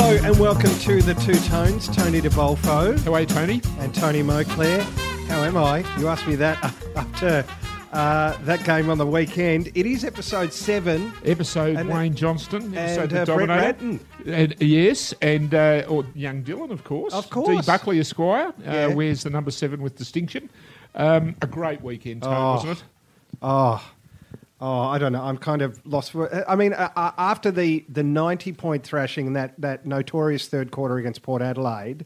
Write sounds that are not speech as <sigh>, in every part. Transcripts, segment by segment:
Hello and welcome to the Two Tones. Tony de Bolfo How are you, Tony? and Tony Moclair. How am I? You asked me that <laughs> after uh, that game on the weekend. It is episode seven. Episode And- Wayne Johnston, episode and, uh, Brett Ratten. And, yes, and uh, or young Dylan, of course. Of D. course. Buckley Esquire uh, Yeah. wears the number seven with distinction. Um, a great weekend, Tony, Oh. wasn't it? Oh, oh, I don't know. I'm kind of lost for. I mean, uh, uh, after the the 90 point thrashing in that that notorious third quarter against Port Adelaide,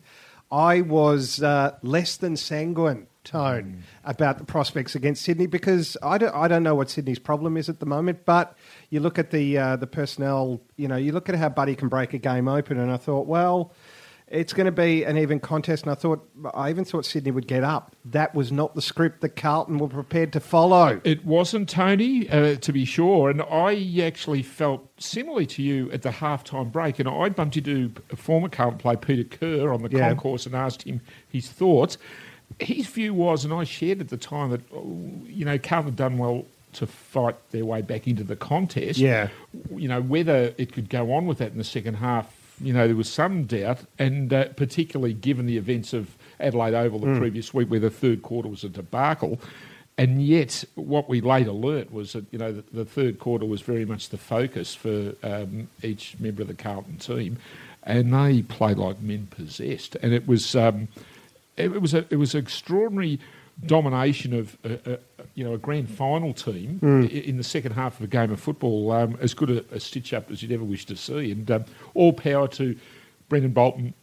I was uh, less than sanguine. Tone about the prospects against Sydney because I don't, I don't know what Sydney's problem is at the moment, but you look at the uh, the personnel, you know, you look at how Buddy can break a game open, and I thought, well, it's going to be an even contest, and I thought I even thought Sydney would get up. That was not the script that Carlton were prepared to follow. It wasn't Tony, uh, to be sure, and I actually felt similarly to you at the halftime break. And I bumped into a former Carlton player, Peter Kerr, on the Yeah. concourse and asked him his thoughts. His view was, and I shared at the time that oh, you know Carlton had done well to fight their way back into the contest. Yeah. you know whether it could go on with that in the second half. You know there was some doubt, and uh, particularly given the events of Adelaide Oval the previous week, where the third quarter was a debacle. And yet, what we later learnt was that you know the, the third quarter was very much the focus for um, each member of the Carlton team, and they played like men possessed. And it was um, it, it was a, it was extraordinary domination of a, a, you know a grand final team i in the second half of a game of football, um, as good a, a stitch up as you'd ever wish to see. And um, all power to Brendon Bolton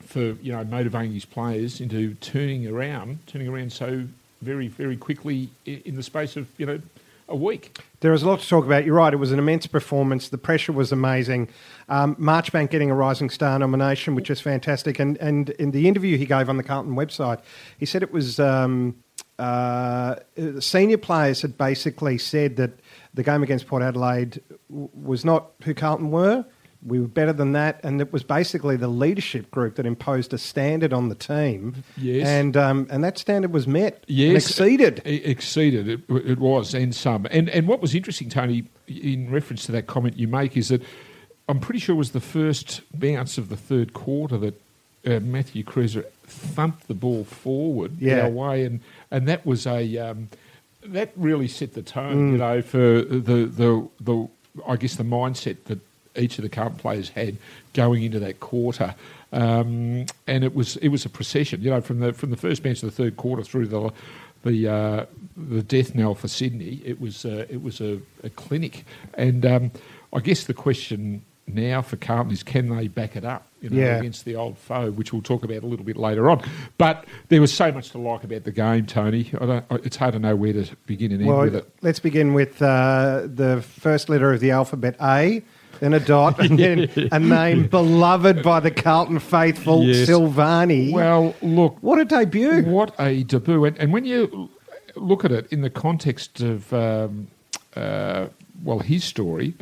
for you know motivating his players into turning around, turning around so very very quickly in the space of you know a week. There was a lot to talk about. You're right. It was an immense performance. The pressure was amazing. Um, Marchbank getting a Rising Star nomination, which is fantastic. And and in the interview he gave on the Carlton website, he said it was um, uh, senior players had basically said that the game against Port Adelaide was not who Carlton were. We were better than that, and it was basically the leadership group that imposed a standard on the team. Yes. and um, and that standard was met. and Yes, exceeded. E- exceeded. It, it was, and some. And and what was interesting, Tony, in reference to that comment you make, is that I'm pretty sure it was the first bounce of the third quarter that uh, Matthew Kreuzer thumped the ball forward Yeah. our way, and and that was a um, that really set the tone, Mm. you know, for the the the I guess the mindset that each of the current players had going into that quarter. Um, and it was it was a procession, you know, from the from the first bench of the third quarter through the the uh, the death knell for Sydney. It was uh, it was a, a clinic, and um, I guess the question now for Carlton is can they back it up, you know, Yeah. against the old foe, which we'll talk about a little bit later on. But there was so much to like about the game, Tony. I it's hard to know where to begin and end Well, with it. let's begin with uh, the first letter of the alphabet A, then a dot, and then <laughs> a name beloved by the Carlton faithful, Yes. Silvagni. Well, look, what a debut! What a debut! And, and when you look at it in the context of, um, uh, well, his story,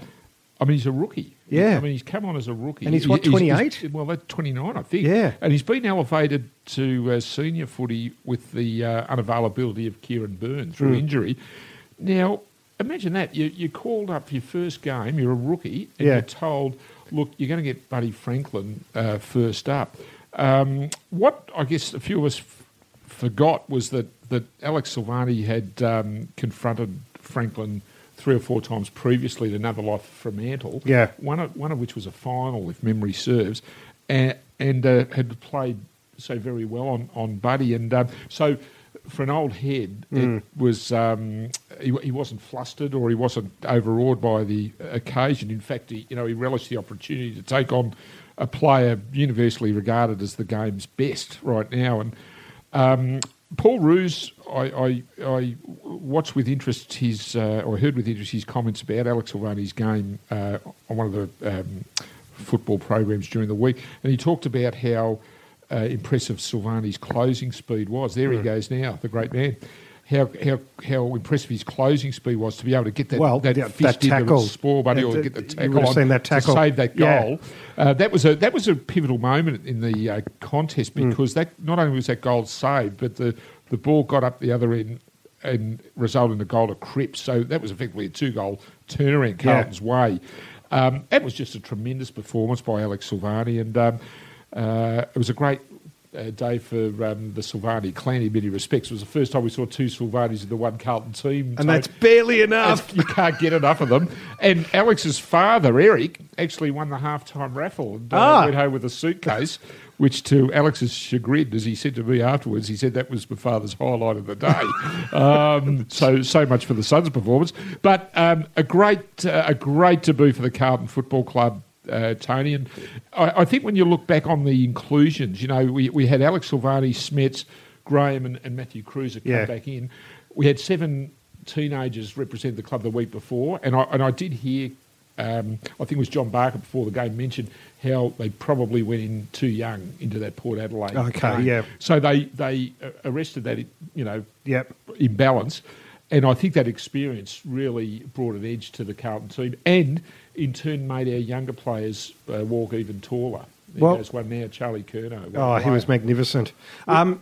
I mean, he's a rookie. Yeah. I mean, he's come on as a rookie. And he's, what, 28? well, that's 29, I think. Yeah. And he's been elevated to uh, senior footy with the uh, unavailability of Kieran Byrne through Hmm. injury. Now, imagine that. You, you called up for your first game, you're a rookie, and Yeah. you're told, look, you're going to get Buddy Franklin uh, first up. Um, what I guess a few of us f- forgot was that, that Alex Silvagni had um, confronted Franklin three or four times previously at another life Fremantle. Yeah. One of, one of which was a final, if memory serves, and, and uh, had played so very well on, on Buddy. And um, so for an old head, Mm. it was um, he, he wasn't flustered or he wasn't overawed by the occasion. In fact, he, you know, he relished the opportunity to take on a player universally regarded as the game's best right now. And um, Paul Roos, I, I, I watched with interest his, uh, or heard with interest his comments about Alex Silvagni's game uh, on one of the um, football programs during the week, and he talked about how uh, impressive Silvagni's closing speed was. There he goes now, the great man. How, how how impressive his closing speed was to be able to get that Well, that yeah, fist that into tackle. the spore buddy Uh, or get the tackle on seen that tackle. to save that Yeah. goal. Uh, that was a that was a pivotal moment in the uh, contest Mm. because that not only was that goal saved, but the, the ball got up the other end and resulted in a goal to Cripps. So that was effectively a two goal turnaround Yeah. Carlton's way. Um, it was just a tremendous performance by Alex Silvagni, and um, it was a great uh, day for um, the Silvagni clan in many respects. It was the first time we saw two Silvagnis in the one Carlton team. And that's barely enough. You can't get enough of them. And Alex's father, Eric, actually won the halftime raffle and uh, Ah. went home with a suitcase. Which, to Alex's chagrin, as he said to me afterwards, he said that was my father's highlight of the day. <laughs> um, so, so much for the Suns' performance. But um, a great, uh, a great debut for the Carlton Football Club uh, Tony. And I, I think when you look back on the inclusions, you know, we, we had Alex Silvagni, Smets, Graham, and, and Matthew Kreuzer come Yeah. back in. We had seven teenagers represent the club the week before, and I, and I did hear. Um, I think it was John Barker before the game mentioned how they probably went in too young into that Port Adelaide. Okay, game. yeah. So they they arrested that, you know, Yep. imbalance. And I think that experience really brought an edge to the Carlton team and in turn made our younger players uh, walk even taller. There Well- goes one now, Charlie Curnow. Oh, he was magnificent. Um,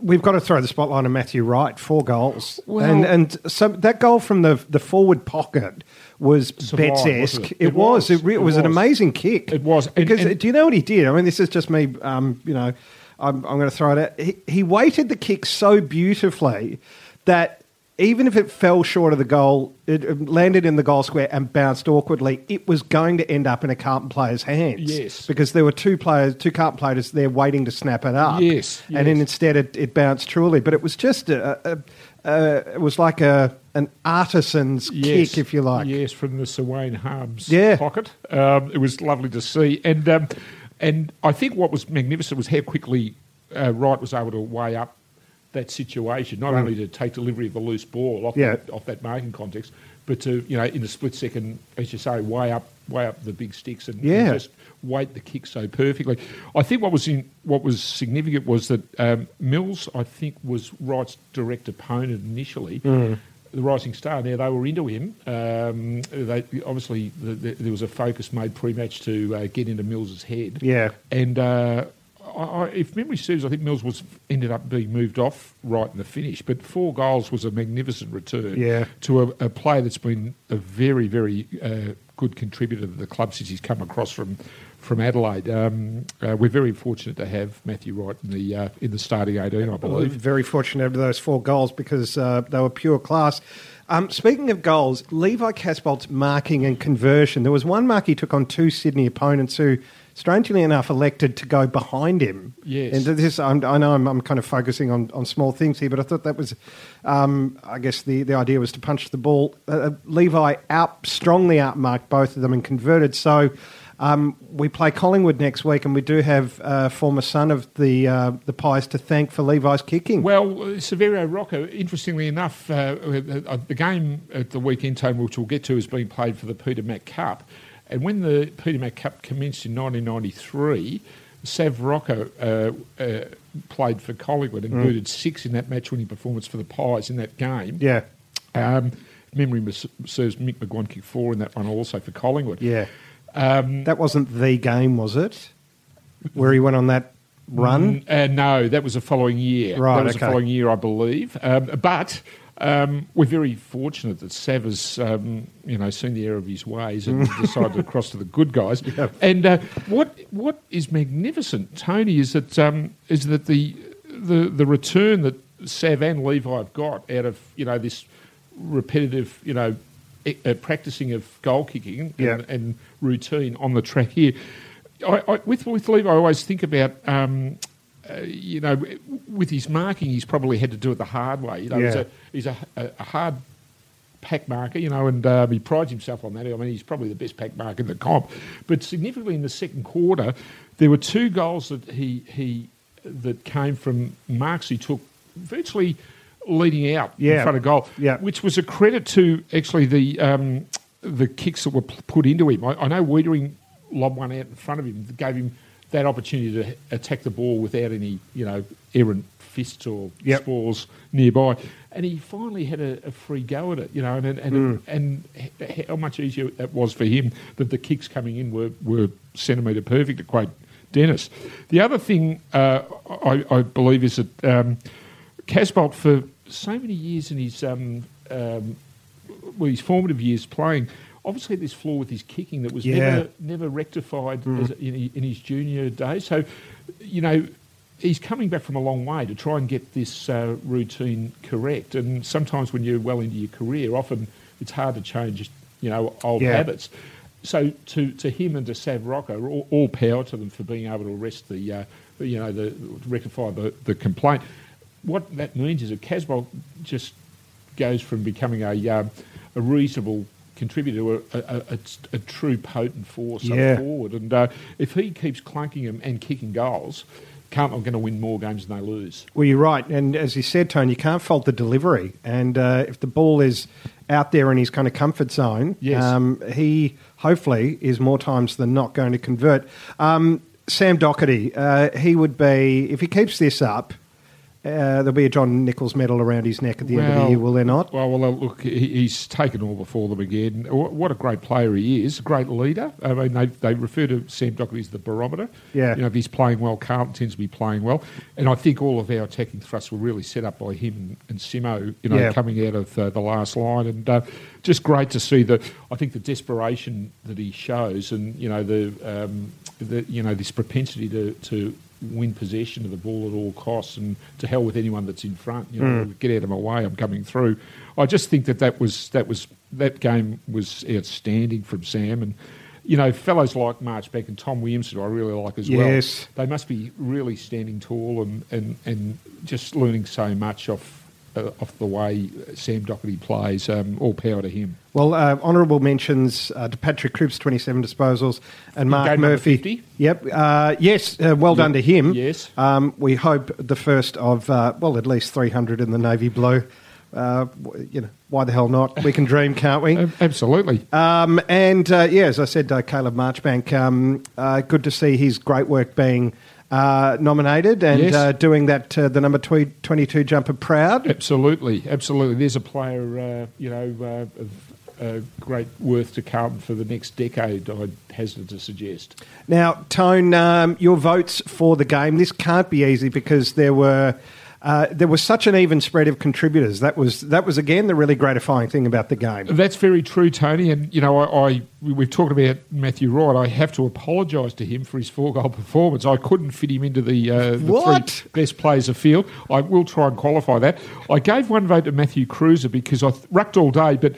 we've got to throw the spotlight on Matthew Wright, four goals, Well- and and so that goal from the the forward pocket was Sublime, Betts esque. it? It, It was. was. It, re- it It was an amazing kick. It was. And- because and- do you know what he did? I mean, this is just me. Um, you know, I'm, I'm going to throw it out. He, he weighted the kick so beautifully that. Even if it fell short of the goal, it landed in the goal square and bounced awkwardly. It was going to end up in a Carlton player's hands. Yes. because there were two players, two Carlton players there waiting to snap it up. Yes, and then instead it, it bounced truly. But it was just a, a, a it was like a an artisan's Yes, kick, if you like. Yes, from the Wayne Harmes Yeah. pocket. Um, it was lovely to see. And um, and I think what was magnificent was how quickly uh, Wright was able to weigh up that situation, not only to take delivery of the loose ball off, Yeah. that, off that marking context, but to, you know, in a split second, as you say, way up weigh up the big sticks and, and just weight the kick so perfectly. I think what was in, what was significant was that um, Mills, I think, was Wright's direct opponent initially Mm. the Rising Star. Now they were into him. Um, they, obviously, the, the, there was a focus made pre-match to uh, get into Mills's head. Yeah. and uh, I, I, if memory serves, I think Mills was ended up being moved off right in the finish. But four goals was a magnificent return. Yeah. to a, a player that's been a very, very uh, good contributor to the club since he's come across from. From Adelaide, um, uh, we're very fortunate to have Matthew Wright in the uh, in the starting eighteen, I believe. very fortunate over those four goals because uh, they were pure class. Um, speaking of goals, Levi Casboult's marking and conversion. There was one mark he took on two Sydney opponents who, strangely enough, elected to go behind him. Yes. And this, I'm, I know I'm, I'm kind of focusing on, on small things here, but I thought that was, um, I guess the, the idea was to punch the ball. Uh, Levi out strongly outmarked both of them and converted. So. Um, we play Collingwood next week, and we do have uh, former son of the uh, the Pies to thank for Levi's kicking. Well, uh, Saverio Rocca, interestingly enough, uh, uh, the game at the weekend time, which we'll get to, is being played for the Peter Mac Cup. And when the Peter Mac Cup commenced in 1993, Sav Rocca uh, uh, played for Collingwood and booted six in that match winning performance for the Pies in that game. yeah, Um, memory serves Mick McGuane kicked four in that one also for Collingwood. yeah. Um, That wasn't the game, was it? Where he went on that run? Uh, no, that was the following year. Right, that was okay. the following year, I believe. Um, but um, we're very fortunate that Sav has, um, you know, seen the error of his ways and <laughs> decided to cross to the good guys. And uh, what what is magnificent, Tony, is that um, is that the the the return that Sav and Levi have got out of you know this repetitive, you know. e- Uh, practicing of goal kicking and, Yeah. and routine on the track here. I, I, with with Levi, I always think about um, uh, you know with his marking, he's probably had to do it the hard way. You know, he's, a, he's a, a, a hard pack marker, you know, and um, he prides himself on that. I mean, he's probably the best pack marker in the comp. But significantly in the second quarter, there were two goals that he he that came from marks he took virtually leading out in front of goal, Yeah. which was a credit to actually the um, the kicks that were put into him. I, I know Weitering lobbed one out in front of him gave him that opportunity to attack the ball without any, you know, errant fists or Yep. spores nearby. And he finally had a, a free go at it, you know, and and, Mm. and how much easier it was for him that the kicks coming in were, were centimetre perfect, to quote Dennis. The other thing uh, I, I believe is that um, Casboult, for so many years in his um, um, well, his formative years playing, obviously this flaw with his kicking that was Yeah. never never rectified as, in, in his junior days. So, you know, he's coming back from a long way to try and get this uh, routine correct. And sometimes when you're well into your career, often it's hard to change, you know, old Yeah. habits. So to, to him and to Sav Rocca, all, all power to them for being able to arrest the, uh, you know, the rectify the, the complaint. What that means is that Casboult just goes from becoming a, um, a reasonable contributor to a, a, a, a true potent force Yeah. up forward. And uh, if he keeps clunking them and kicking goals, Carlton are going to win more games than they lose. Well, you're right, and as you said, Tony, you can't fault the delivery. And uh, if the ball is out there in his kind of comfort zone, Yes. um, he hopefully is more times than not going to convert. Um, Sam Docherty, uh, he would be if he keeps this up. Uh, there'll be a John Nicholls medal around his neck at the end of the year, will there not? Well, well, uh, look, he- he's taken all before them again. What a great player he is, a great leader. I mean, they, they refer to Sam Docherty as the barometer. Yeah. You know, if he's playing well, Carlton tends to be playing well. And I think all of our attacking thrusts were really set up by him and, and Simo, you know, Yeah. coming out of uh, the last line. And uh, just great to see the, I think, the desperation that he shows and, you know, the, um, the you know, this propensity to, to win possession of the ball at all costs and to hell with anyone that's in front. You know, mm. get out of my way. I'm coming through. I just think that that was that was that game was outstanding from Sam and. You know, fellows like Marchbank and Tom Williamson, I really like as Yes. well. They must be really standing tall and, and, and just learning so much off uh, off the way Sam Docherty plays. Um, all power to him. Well, uh, honourable mentions uh, to Patrick Cripps, 27 disposals, and Mark Murphy. 50? Yep. Uh, yes, uh, well done to him. Yes. Um, we hope the first of, uh, well, at least 300 in the Navy Blue. Uh, you know, why the hell not? We can dream, can't we? <laughs> Absolutely. Um, and uh, yeah, as I said, uh, Caleb Marchbank, um, uh, good to see his great work being uh, nominated and Yes. uh, doing that, uh, the number tw- 22 jumper proud. Absolutely, absolutely. There's a player, uh, you know, uh, of uh, great worth to come for the next decade. I'd hazard to suggest. Now, Tone, um, your votes for the game. This can't be easy because there were uh, there was such an even spread of contributors. That was that was again the really gratifying thing about the game. That's very true, Tony. And you know, I, I we've talked about Matthew Wright. I have to apologise to him for his four goal <laughs> performance. I couldn't fit him into the, uh, the three best players of field. I will try and qualify that. I gave one vote to Matthew Kreuzer because I th- rucked all day, but.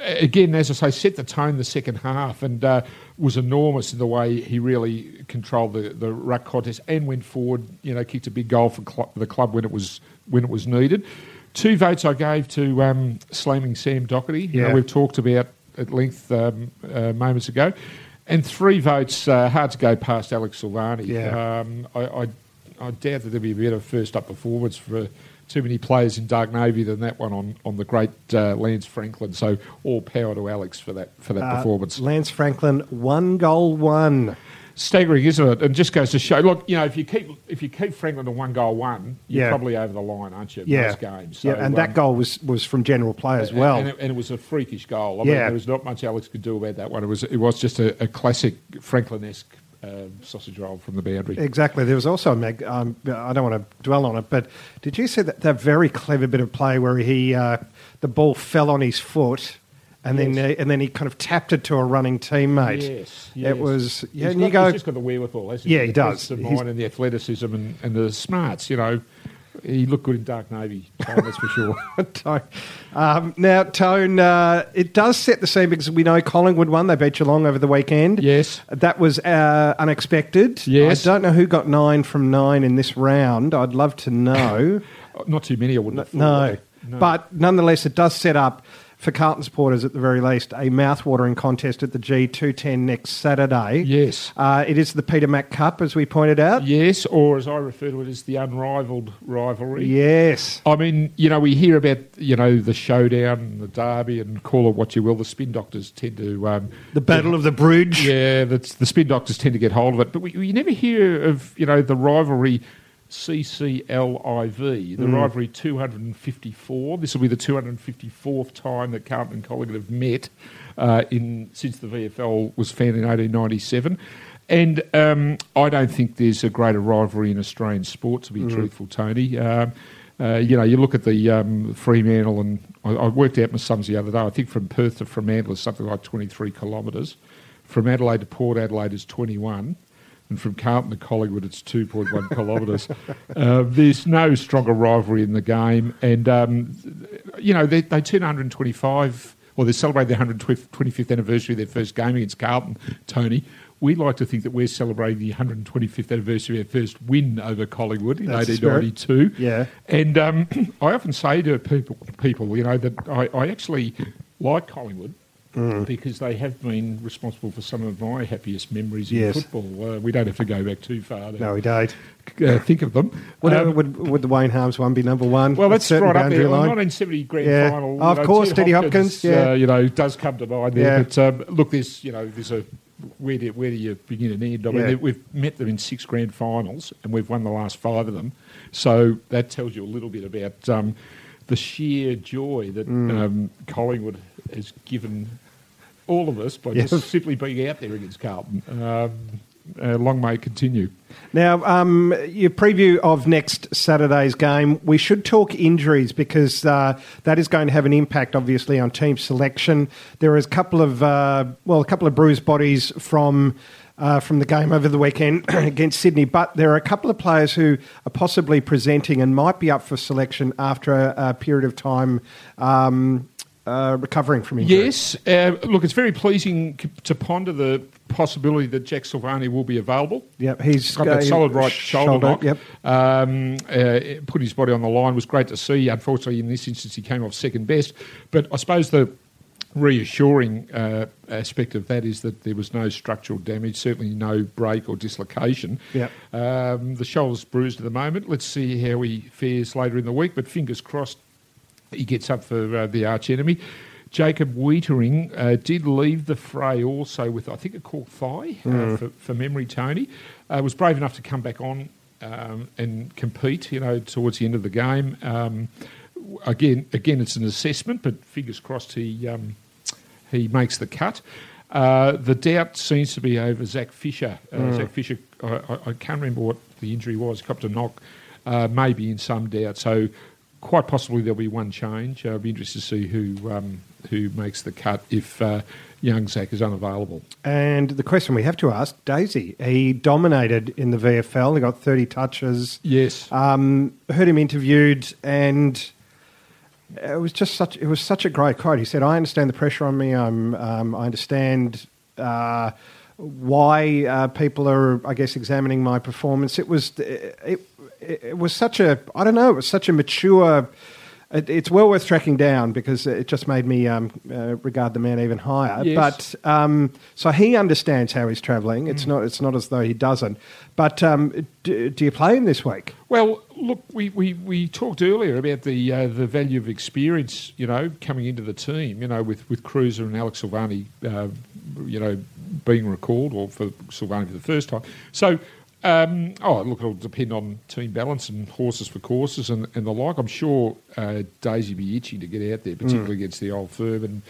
Again, as I say, set the tone the second half and uh, was enormous in the way he really controlled the, the ruck contest and went forward. You know, kicked a big goal for cl- the club when it was when it was needed. Two votes I gave to um, slamming Sam Docherty. You know, Yeah. we've talked about at length um, uh, moments ago. And three votes, uh, hard to go past Alex Silvagni. Yeah. Um, I, I, I doubt that there'll be a better first up performance for too many players in Dark Navy than that one on, on the great uh, Lance Franklin. So all power to Alex for that for that Uh, performance. Lance Franklin, one goal, one. Staggering, isn't it? And just goes to show. Look, you know, if you keep if you keep Franklin to one goal one, you're Yeah. probably over the line, aren't you? Yeah, Most games. yeah, So, and that um, goal was was from general play as well. And it, and it was a freakish goal. I mean, Yeah. there was not much Alex could do about that one. It was it was just a, a classic Franklin-esque uh, sausage roll from the boundary. Exactly. There was also a mag. Um, I don't want to dwell on it, but did you see that, that very clever bit of play where he uh, the ball fell on his foot, and then Yes. uh, and then he kind of tapped it to a running teammate. Yes, yes. It was. Yeah, He's and got, you go. he's just got the wherewithal, hasn't Yeah, he? he The does. presence mind and the athleticism and, and the smarts. You know, he looked good in Dark Navy. Tone, that's for sure. <laughs> Tone. Um, now, Tone, uh, it does set the scene because we know Collingwood won. They beat Geelong over the weekend. Yes. That was uh, unexpected. Yes. I don't know who got nine from nine in this round. I'd love to know. <laughs> Not too many, I wouldn't no. No. But nonetheless, it does set up, for Carlton supporters at the very least, a mouth-watering contest at the G210 next Saturday. Yes. Uh, it is the Peter Mac Cup, as we pointed out. Yes, or as I refer to it as the unrivaled rivalry. Yes. I mean, you know, we hear about you know the showdown, the derby, and call it what you will. The spin doctors tend to um, The Battle of the Bridge. yeah, that's the spin doctors tend to get hold of it, but we, we never hear of you know the rivalry. CCLIV, the rivalry 254. This will be the 254th time that Carlton and Collingwood have met uh, in since the VFL was founded in 1897. And um, I don't think there's a greater rivalry in Australian sport, to be truthful, Tony. Um, uh, you know, you look at the um, Fremantle, and I, I, worked out my sums the other day. I think from Perth to Fremantle is something like 23 kilometres. From Adelaide to Port Adelaide is 21 and from Carlton to Collingwood, it's 2.1 <laughs> kilometres. Uh, there's no stronger rivalry in the game, and um, you know they, they turn 125, or they celebrate their 125th anniversary of their first game against Carlton. Tony, we like to think that we're celebrating the 125th anniversary of our first win over Collingwood in That's 1892. Yeah, and um, <clears throat> I often say to people, people, you know, that I, I actually like Collingwood Mm. because they have been responsible for some of my happiest memories in yes. football. Uh, we don't have to go back too far. To, no, we don't. Uh, think of them. Would, um, would, would, the Wayne Harmes one be number one? Well, that's right up there. Line? 1970 grand yeah. final. Oh, of know, course, Teddy Hopkins. Hopkins yeah, uh, you know, does come to mind there. Yeah. But um, look, there's you know, there's a where do, where do you begin and end? I mean, yeah. we've met them in six grand finals and we've won the last five of them. So that tells you a little bit about um, the sheer joy that mm. um, Collingwood has given all of us by yes. just simply being out there against Carlton. Um, uh, long may continue. Now, um, your preview of next Saturday's game, we should talk injuries because uh, that is going to have an impact, obviously, on team selection. There is a couple of uh, well, a couple of bruised bodies from. Uh, from the game over the weekend <clears throat> against Sydney, but there are a couple of players who are possibly presenting and might be up for selection after a, a period of time um, uh, recovering from injury. Yes. Uh, look, it's very pleasing to ponder the possibility that Jack Silvagni will be available. Yep, he's got that solid right shoulder, shoulder knock. Yep. Um, uh, put his body on the line was great to see. Unfortunately, in this instance, he came off second best. But I suppose the reassuring uh, aspect of that is that there was no structural damage, certainly no break or dislocation. Yep. Um, the shoulder's bruised at the moment. Let's see how he fares later in the week, but fingers crossed he gets up for uh, the arch enemy. Jacob Weitering uh, did leave the fray also with, I think, a caught thigh mm. uh, for, for, memory, Tony. Uh, was brave enough to come back on um, and compete, you know, towards the end of the game. Um, again, again, it's an assessment, but fingers crossed he, um, he makes the cut. Uh, the doubt seems to be over Zach Fisher. Uh, mm. Zach Fisher, I, I, can't remember what the injury was, copped a knock, maybe in some doubt. So quite possibly there'll be one change. Uh, I'll be interested to see who um, who makes the cut if uh, young Zach is unavailable. And the question we have to ask Daisy. He dominated in the VFL. He got thirty touches. Yes. Um, heard him interviewed, and it was just such. It was such a great quote. He said, "I understand the pressure on me. I'm. Um, I understand." Uh, why uh, people are, I guess, examining my performance. It was it, it was such a I don't know. It was such a mature. It, it's well worth tracking down because it just made me um, uh, regard the man even higher. Yes. But um, so he understands how he's travelling. It's mm. not. It's not as though he doesn't. But um, do, do, you play him this week? Well, look, we, we, we talked earlier about the uh, the value of experience. You know, coming into the team. You know, with with Kreuzer and Alex Silvagni. Uh, you know, being recalled, or for Silvagni for the first time. So um, oh, look, it'll depend on team balance and horses for courses and, and the like. I'm sure uh, Daisy be itching to get out there, particularly mm. against the old firm. And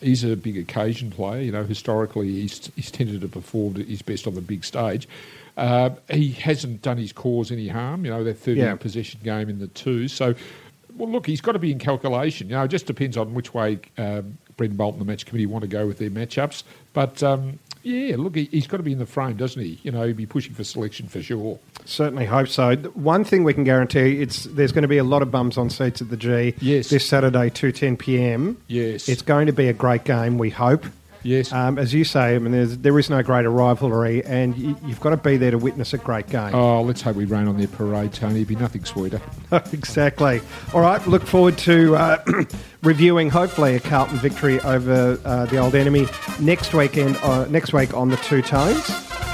he's a big occasion player. You know, historically, he's, he's tended to perform his best on the big stage. Uh, he hasn't done his cause any harm. You know, that 30 yeah. possession game in the two. So, well, look, he's got to be in calculation. You know, it just depends on which way um, Brendon Bolton, and the match committee, want to go with their matchups. But um, yeah, look, he, has got to be in the frame, doesn't he? You know, he'd be pushing for selection for sure. Certainly hope so. One thing we can guarantee it's there's going to be a lot of bums on seats at the G. Yes. This Saturday, two ten p.m. Yes. It's going to be a great game. We hope. Yes. Um, as you say, I mean, there's, there is no greater rivalry, and you, have got to be there to witness a great game. Oh, let's hope we rain on their parade, Tony. It'd be nothing sweeter. <laughs> exactly. All right, look forward to uh, <coughs> reviewing, hopefully, a Carlton victory over uh, the old enemy next weekend. Uh, next week on the Two Tones.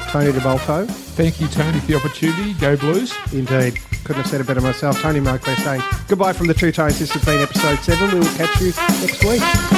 Tony de Bolfo. Thank you, Tony, for the opportunity. Go Blues. Indeed. Couldn't have said it better myself. Tony Marquez saying goodbye from the Two Tones. This has been episode seven. We will catch you next week.